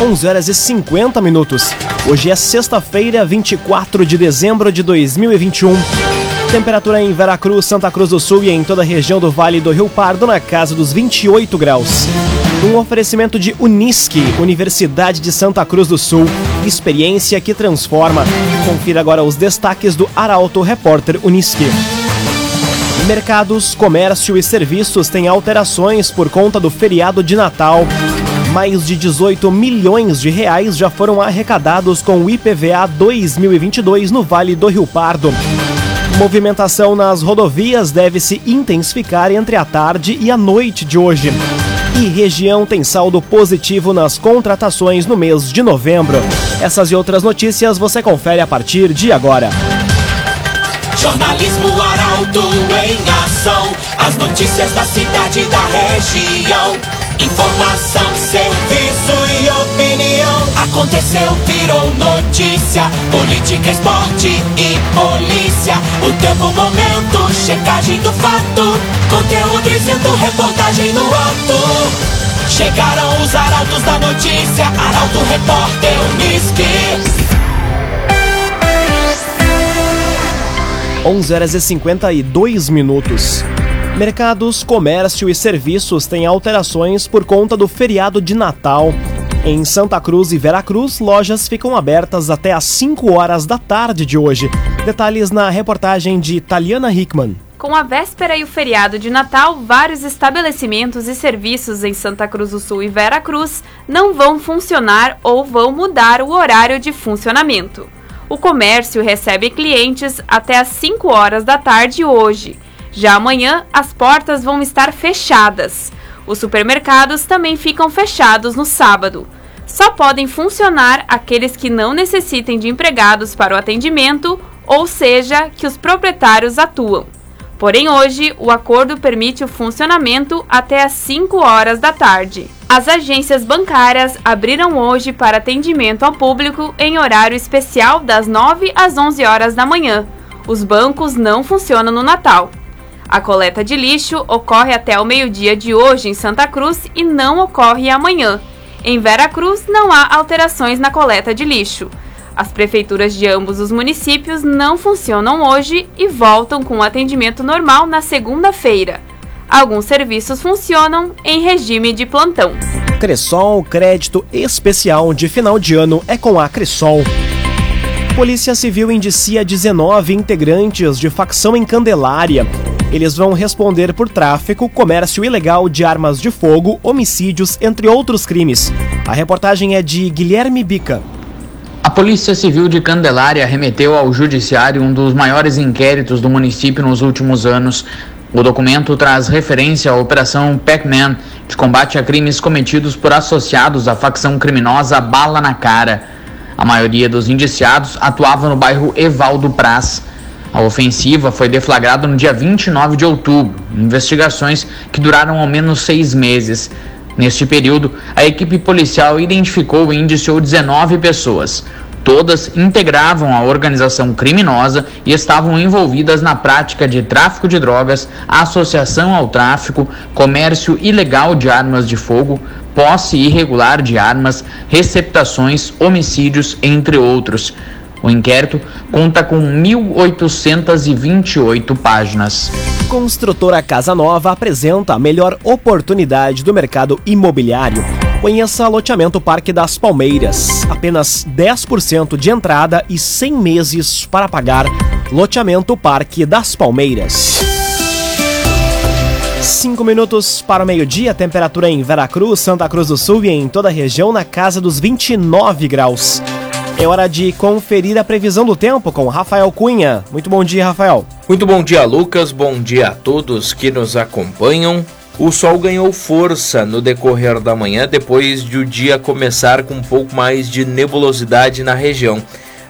11 horas e 50 minutos. Hoje é sexta-feira, 24 de dezembro de 2021. Temperatura em Veracruz, Santa Cruz do Sul e em toda a região do Vale do Rio Pardo na casa dos 28 graus. Um oferecimento de Unisque, Universidade de Santa Cruz do Sul. Experiência que transforma. Confira agora os destaques do Arauto Repórter Unisque. Mercados, comércio e serviços têm alterações por conta do feriado de Natal. Mais de 18 milhões de reais já foram arrecadados com o IPVA 2022 no Vale do Rio Pardo. Movimentação nas rodovias deve se intensificar entre a tarde e a noite de hoje. E região tem saldo positivo nas contratações no mês de novembro. Essas e outras notícias você confere a partir de agora. Jornalismo Arauto em ação. As notícias da cidade da região. Informação, serviço e opinião. Aconteceu, virou notícia. Política, esporte e polícia. O tempo, momento, checagem do fato. Conteúdo dizendo, reportagem no ato. Chegaram os arautos da notícia. Arauto, repórter, Unisque. 11 horas e 52 minutos. Mercados, comércio e serviços têm alterações por conta do feriado de Natal. Em Santa Cruz e Veracruz, lojas ficam abertas até às 5 horas da tarde de hoje. Detalhes na reportagem de Taliana Hickman. Com a véspera e o feriado de Natal, vários estabelecimentos e serviços em Santa Cruz do Sul e Veracruz não vão funcionar ou vão mudar o horário de funcionamento. O comércio recebe clientes até às 5 horas da tarde hoje. Já amanhã, as portas vão estar fechadas. Os supermercados também ficam fechados no sábado. Só podem funcionar aqueles que não necessitem de empregados para o atendimento, ou seja, que os proprietários atuam. Porém, hoje, o acordo permite o funcionamento até às 5 horas da tarde. As agências bancárias abriram hoje para atendimento ao público em horário especial das 9 às 11 horas da manhã. Os bancos não funcionam no Natal. A coleta de lixo ocorre até o meio-dia de hoje em Santa Cruz e não ocorre amanhã. Em Vera Cruz não há alterações na coleta de lixo. As prefeituras de ambos os municípios não funcionam hoje e voltam com o atendimento normal na segunda-feira. Alguns serviços funcionam em regime de plantão. Cressol, crédito especial de final de ano é com a Cressol. Polícia Civil indicia 19 integrantes de facção em Candelária. Eles vão responder por tráfico, comércio ilegal de armas de fogo, homicídios, entre outros crimes. A reportagem é de Guilherme Bica. A Polícia Civil de Candelária remeteu ao Judiciário um dos maiores inquéritos do município nos últimos anos. O documento traz referência à Operação Pac-Man, de combate a crimes cometidos por associados à facção criminosa Bala na Cara. A maioria dos indiciados atuava no bairro Evaldo Praz. A ofensiva foi deflagrada no dia 29 de outubro, investigações que duraram ao menos seis meses. Neste período, a equipe policial identificou e indiciou 19 pessoas. Todas integravam a organização criminosa e estavam envolvidas na prática de tráfico de drogas, associação ao tráfico, comércio ilegal de armas de fogo, posse irregular de armas, receptações, homicídios, entre outros. O inquérito conta com 1.828 páginas. Construtora Casa Nova apresenta a melhor oportunidade do mercado imobiliário. Conheça loteamento Parque das Palmeiras. Apenas 10% de entrada e 100 meses para pagar. Loteamento Parque das Palmeiras. 5 minutos para o meio-dia, temperatura em Veracruz, Santa Cruz do Sul e em toda a região na casa dos 29 graus. É hora de conferir a previsão do tempo com Rafael Cunha. Muito bom dia, Rafael. Muito bom dia, Lucas. Bom dia a todos que nos acompanham. O sol ganhou força no decorrer da manhã depois de o dia começar com um pouco mais de nebulosidade na região.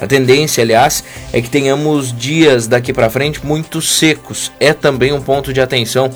A tendência, aliás, é que tenhamos dias daqui para frente muito secos. É também um ponto de atenção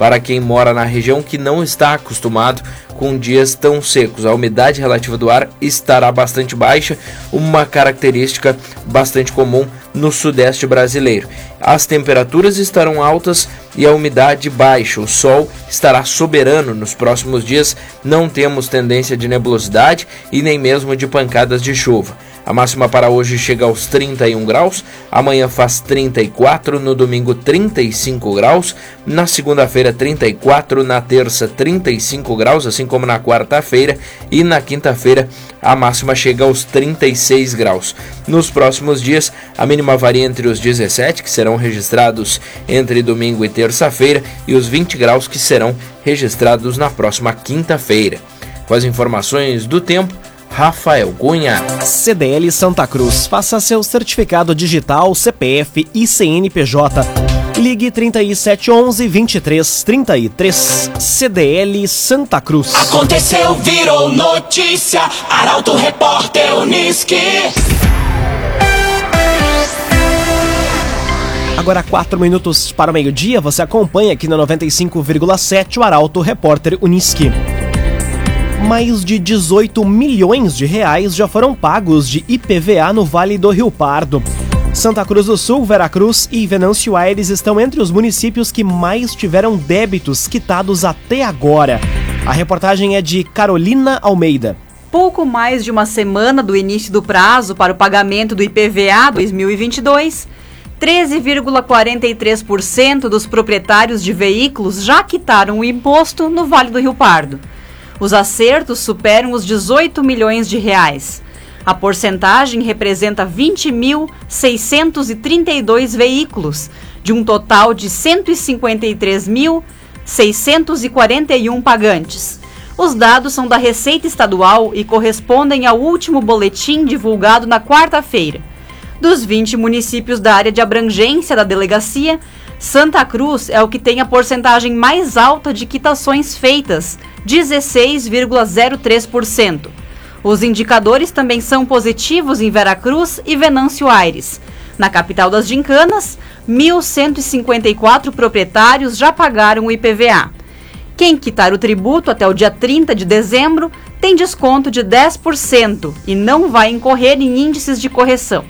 para quem mora na região que não está acostumado com dias tão secos. A umidade relativa do ar estará bastante baixa, uma característica bastante comum no sudeste brasileiro. As temperaturas estarão altas e a umidade baixa. O sol estará soberano nos próximos dias. Não temos tendência de nebulosidade e nem mesmo de pancadas de chuva. A máxima para hoje chega aos 31 graus, amanhã faz 34, no domingo 35 graus, na segunda-feira 34, na terça 35 graus, assim como na quarta-feira, e na quinta-feira a máxima chega aos 36 graus. Nos próximos dias, a mínima varia entre os 17, que serão registrados entre domingo e terça-feira, e os 20 graus, que serão registrados na próxima quinta-feira. Com as informações do tempo, Rafael Cunha. CDL Santa Cruz. Faça seu certificado digital, CPF e CNPJ. Ligue 3711 2333. CDL Santa Cruz. Aconteceu, virou notícia. Arauto Repórter Uniski. Agora, quatro minutos para o meio-dia, você acompanha aqui no 95,7 o Arauto Repórter Uniski mais de 18 milhões de reais já foram pagos de IPVA no Vale do Rio Pardo. Santa Cruz do Sul, Veracruz e Venâncio Aires estão entre os municípios que mais tiveram débitos quitados até agora. A reportagem é de Carolina Almeida. Pouco mais de uma semana do início do prazo para o pagamento do IPVA 2022, 13,43% dos proprietários de veículos já quitaram o imposto no Vale do Rio Pardo. Os acertos superam os 18 milhões de reais. A porcentagem representa 20.632 veículos, de um total de 153.641 pagantes. Os dados são da Receita Estadual e correspondem ao último boletim divulgado na quarta-feira. Dos 20 municípios da área de abrangência da delegacia, Santa Cruz é o que tem a porcentagem mais alta de quitações feitas, 16,03%. Os indicadores também são positivos em Veracruz e Venâncio Aires. Na capital das Gincanas, 1.154 proprietários já pagaram o IPVA. Quem quitar o tributo até o dia 30 de dezembro tem desconto de 10% e não vai incorrer em índices de correção.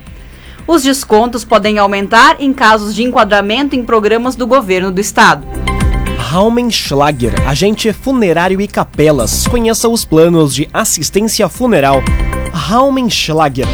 Os descontos podem aumentar em casos de enquadramento em programas do governo do estado. Raumenschlager, agente funerário e capelas. Conheça os planos de assistência funeral. Raumenschlager.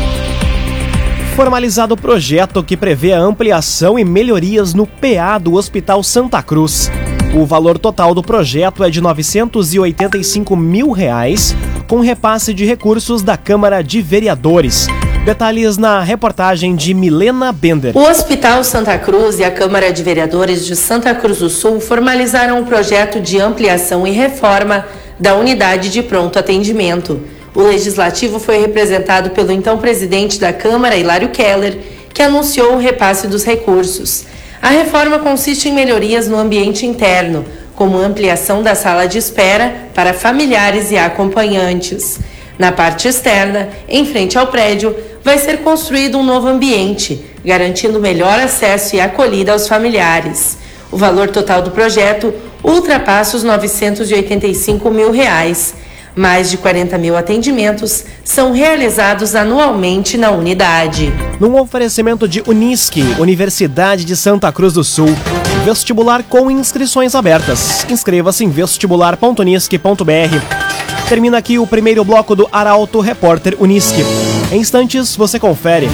Formalizado o projeto que prevê a ampliação e melhorias no PA do Hospital Santa Cruz. O valor total do projeto é de 985 mil reais, com repasse de recursos da Câmara de Vereadores. Detalhes na reportagem de Milena Bender. O Hospital Santa Cruz e a Câmara de Vereadores de Santa Cruz do Sul formalizaram um projeto de ampliação e reforma da unidade de pronto atendimento. O legislativo foi representado pelo então presidente da Câmara, Hilário Keller, que anunciou o repasse dos recursos. A reforma consiste em melhorias no ambiente interno, como ampliação da sala de espera para familiares e acompanhantes. Na parte externa, em frente ao prédio, vai ser construído um novo ambiente, garantindo melhor acesso e acolhida aos familiares. O valor total do projeto ultrapassa os 985 mil reais. Mais de 40 mil atendimentos são realizados anualmente na unidade. Num oferecimento de Unisque, Universidade de Santa Cruz do Sul, vestibular com inscrições abertas. Inscreva-se em vestibular.unisque.br. Termina aqui o primeiro bloco do Arauto Repórter Unisque. Em instantes, você confere.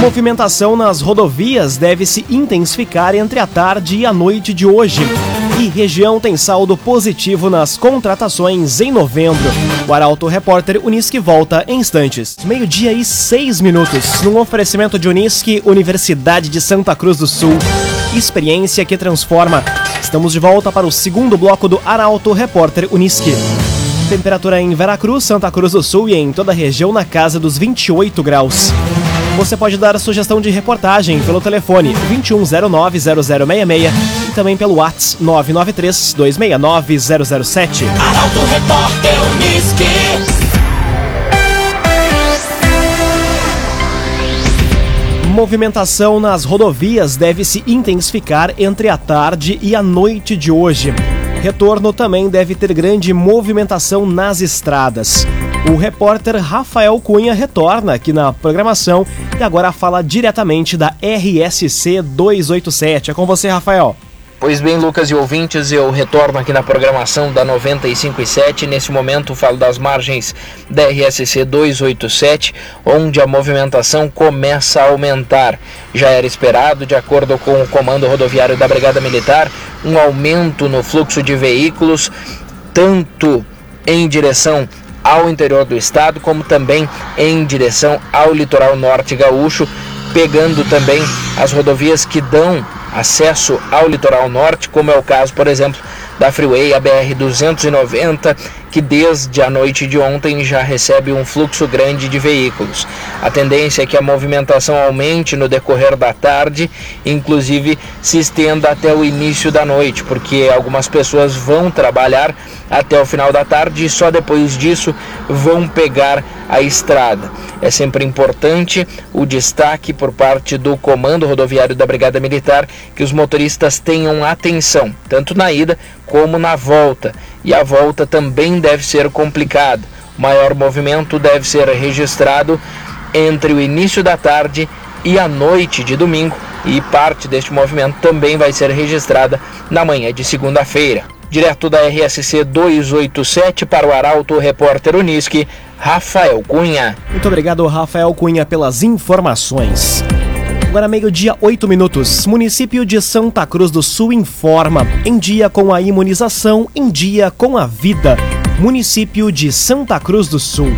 Movimentação nas rodovias deve se intensificar entre a tarde e a noite de hoje. E região tem saldo positivo nas contratações em novembro. O Arauto Repórter Unisque volta em instantes. Meio-dia e seis minutos. Num oferecimento de Unisque, Universidade de Santa Cruz do Sul. Experiência que transforma. Estamos de volta para o segundo bloco do Arauto Repórter Unisque. Temperatura em Veracruz, Santa Cruz do Sul e em toda a região na casa dos 28 graus. Você pode dar a sugestão de reportagem pelo telefone 2109-0066 e também pelo WhatsApp 993-269-007. Arauto Repórter movimentação nas rodovias deve se intensificar entre a tarde e a noite de hoje. Retorno também deve ter grande movimentação nas estradas. O repórter Rafael Cunha retorna aqui na programação e agora fala diretamente da RSC 287. É com você, Rafael. Pois bem, Lucas e ouvintes, eu retorno aqui na programação da 957. Nesse momento falo das margens da RSC 287, onde a movimentação começa a aumentar. Já era esperado, de acordo com o Comando Rodoviário da Brigada Militar, um aumento no fluxo de veículos, tanto em direção ao interior do estado, como também em direção ao litoral norte gaúcho, pegando também as rodovias que dão acesso ao litoral norte, como é o caso, por exemplo, da Freeway, a BR 290, que desde a noite de ontem já recebe um fluxo grande de veículos. A tendência é que a movimentação aumente no decorrer da tarde, inclusive se estenda até o início da noite, porque algumas pessoas vão trabalhar até o final da tarde e só depois disso vão pegar a estrada. É sempre importante o destaque por parte do Comando Rodoviário da Brigada Militar que os motoristas tenham atenção, tanto na ida como na volta. E a volta também deve ser complicada. O maior movimento deve ser registrado entre o início da tarde e a noite de domingo, e parte deste movimento também vai ser registrada na manhã de segunda-feira. Direto da RSC 287 para o Arauto Repórter Unisque, Rafael Cunha. Muito obrigado, Rafael Cunha, pelas informações. Agora meio-dia, 8 minutos. Município de Santa Cruz do Sul informa. Em dia com a imunização, em dia com a vida. Município de Santa Cruz do Sul.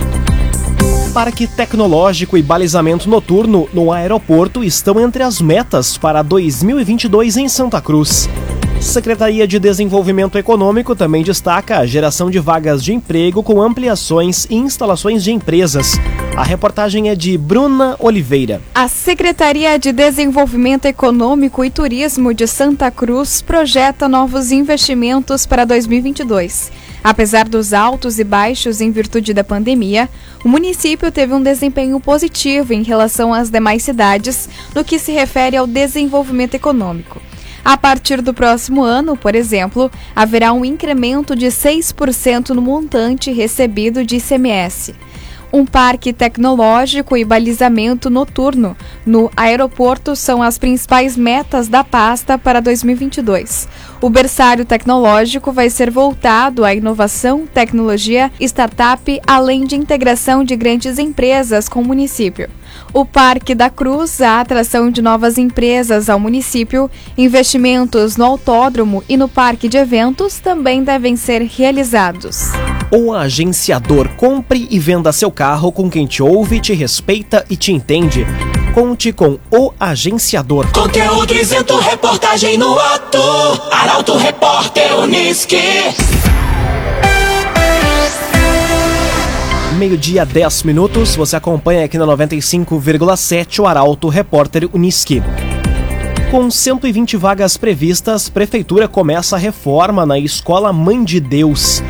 Parque tecnológico e balizamento noturno no aeroporto estão entre as metas para 2022 em Santa Cruz. Secretaria de Desenvolvimento Econômico também destaca a geração de vagas de emprego com ampliações e instalações de empresas. A reportagem é de Bruna Oliveira. A Secretaria de Desenvolvimento Econômico e Turismo de Santa Cruz projeta novos investimentos para 2022. Apesar dos altos e baixos em virtude da pandemia, o município teve um desempenho positivo em relação às demais cidades no que se refere ao desenvolvimento econômico. A partir do próximo ano, por exemplo, haverá um incremento de 6% no montante recebido de ICMS um parque tecnológico e balizamento noturno no aeroporto são as principais metas da pasta para 2022. O berçário tecnológico vai ser voltado à inovação, tecnologia, startup, além de integração de grandes empresas com o município. O Parque da Cruz, a atração de novas empresas ao município, investimentos no autódromo e no parque de eventos também devem ser realizados. O agenciador compre e venda seu carro com quem te ouve, te respeita e te entende. Conte com o agenciador. Conteúdo isento, reportagem no ato. Arauto Repórter Uniski. Meio-dia, 10 minutos. Você acompanha aqui na 95,7 o Arauto Repórter Uniski. Com 120 vagas previstas, Prefeitura começa a reforma na Escola Mãe de Deus.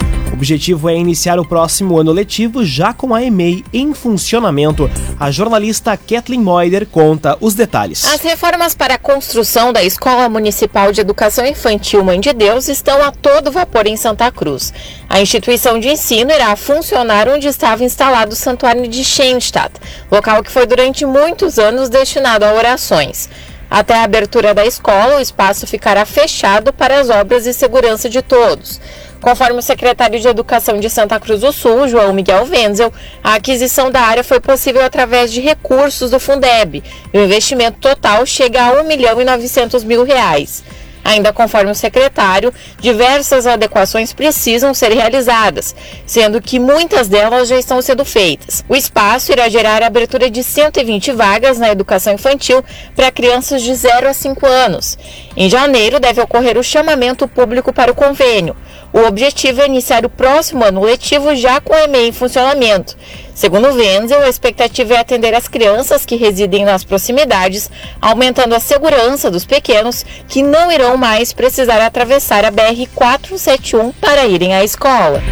Objetivo é iniciar o próximo ano letivo já com a EMEI em funcionamento. A jornalista Kathleen Moider conta os detalhes. As reformas para a construção da Escola Municipal de Educação Infantil Mãe de Deus estão a todo vapor em Santa Cruz. A instituição de ensino irá funcionar onde estava instalado o Santuário de Schenstadt, local que foi durante muitos anos destinado a orações. Até a abertura da escola, o espaço ficará fechado para as obras e segurança de todos. Conforme o secretário de Educação de Santa Cruz do Sul, João Miguel Wenzel, a aquisição da área foi possível através de recursos do Fundeb. O investimento total chega a 1 milhão e 900 mil reais. Ainda conforme o secretário, diversas adequações precisam ser realizadas, sendo que muitas delas já estão sendo feitas. O espaço irá gerar a abertura de 120 vagas na educação infantil para crianças de 0 a 5 anos. Em janeiro deve ocorrer o chamamento público para o convênio. O objetivo é iniciar o próximo ano letivo já com o EMEI em funcionamento. Segundo Wenzel, a expectativa é atender as crianças que residem nas proximidades, aumentando a segurança dos pequenos que não irão mais precisar atravessar a BR-471 para irem à escola.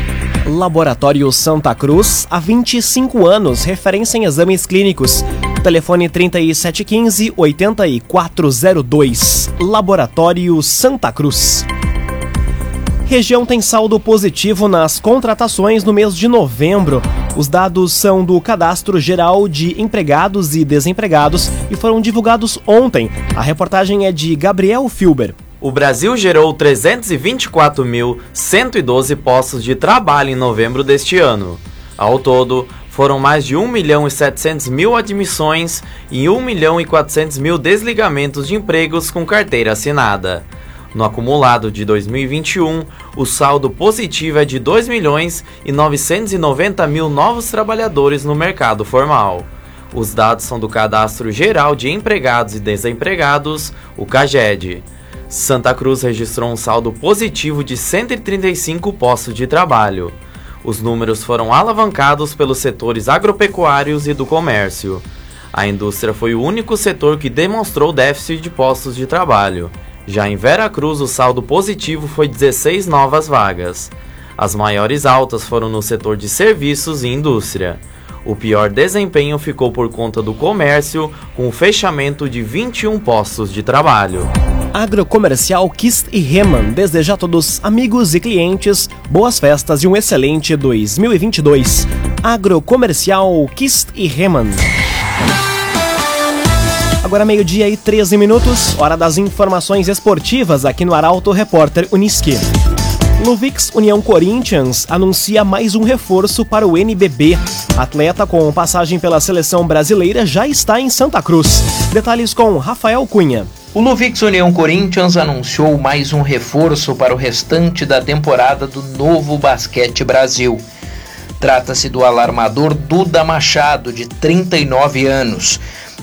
Laboratório Santa Cruz, há 25 anos, referência em exames clínicos. Telefone 3715-8402. Laboratório Santa Cruz. Região tem saldo positivo nas contratações no mês de novembro. Os dados são do Cadastro Geral de Empregados e Desempregados e foram divulgados ontem. A reportagem é de Gabriel Filber. O Brasil gerou 324.112 postos de trabalho em novembro deste ano. Ao todo, foram mais de 1 milhão e 700 mil admissões e 1 milhão e 400 mil desligamentos de empregos com carteira assinada. No acumulado de 2021, o saldo positivo é de 2 milhões e 990 mil novos trabalhadores no mercado formal. Os dados são do Cadastro Geral de Empregados e Desempregados, o CAGED. Santa Cruz registrou um saldo positivo de 135 postos de trabalho. Os números foram alavancados pelos setores agropecuários e do comércio. A indústria foi o único setor que demonstrou déficit de postos de trabalho. Já em Vera Cruz, o saldo positivo foi 16 novas vagas. As maiores altas foram no setor de serviços e indústria. O pior desempenho ficou por conta do comércio, com o fechamento de 21 postos de trabalho. Agrocomercial Kist e Reman deseja a todos amigos e clientes boas festas e um excelente 2022. Agrocomercial Kist e Reman. Agora meio-dia e 13 minutos, hora das informações esportivas aqui no Arauto Repórter Uniski. Luvix União Corinthians anuncia mais um reforço para o NBB. Atleta com passagem pela seleção brasileira já está em Santa Cruz. Detalhes com Rafael Cunha. O Luvix União Corinthians anunciou mais um reforço para o restante da temporada do Novo Basquete Brasil. Trata-se do alarmador Duda Machado, de 39 anos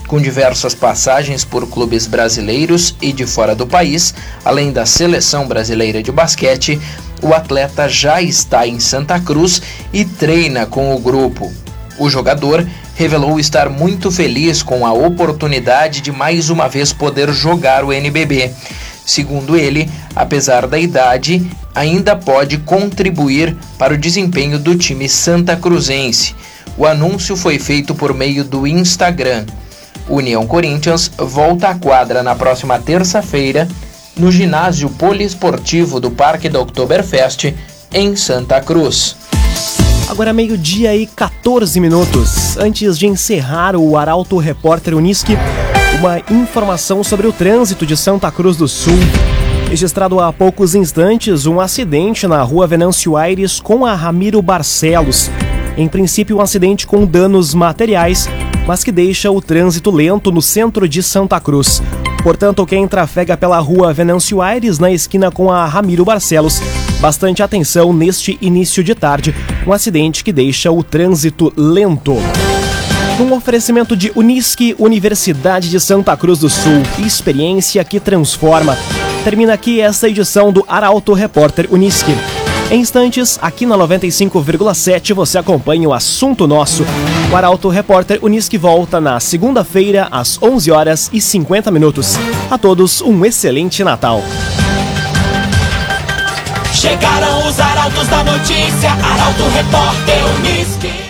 com diversas passagens por clubes brasileiros e de fora do país, além da seleção brasileira de basquete, o atleta já está em Santa Cruz e treina com o grupo. O jogador revelou estar muito feliz com a oportunidade de mais uma vez poder jogar o NBB. Segundo ele, apesar da idade, ainda pode contribuir para o desempenho do time santa cruzense. O anúncio foi feito por meio do Instagram. União Corinthians volta à quadra na próxima terça-feira no ginásio poliesportivo do Parque da Oktoberfest em Santa Cruz. Agora meio-dia e 14 minutos. Antes de encerrar o Arauto Repórter Uniski, uma informação sobre o trânsito de Santa Cruz do Sul. Registrado há poucos instantes um acidente na rua Venâncio Aires com a Ramiro Barcelos. Em princípio, um acidente com danos materiais mas que deixa o trânsito lento no centro de Santa Cruz. Portanto, quem trafega pela rua Venâncio Aires, na esquina com a Ramiro Barcelos, bastante atenção neste início de tarde, um acidente que deixa o trânsito lento. Um oferecimento de Unisque, Universidade de Santa Cruz do Sul, experiência que transforma. Termina aqui esta edição do Arauto Repórter Unisque. Em instantes, aqui na 95,7 você acompanha o assunto nosso. O Arauto Repórter Unisque volta na segunda-feira às 11 horas e 50 minutos. A todos um excelente Natal. Chegaram os arautos da notícia, Arauto Repórter Unisque.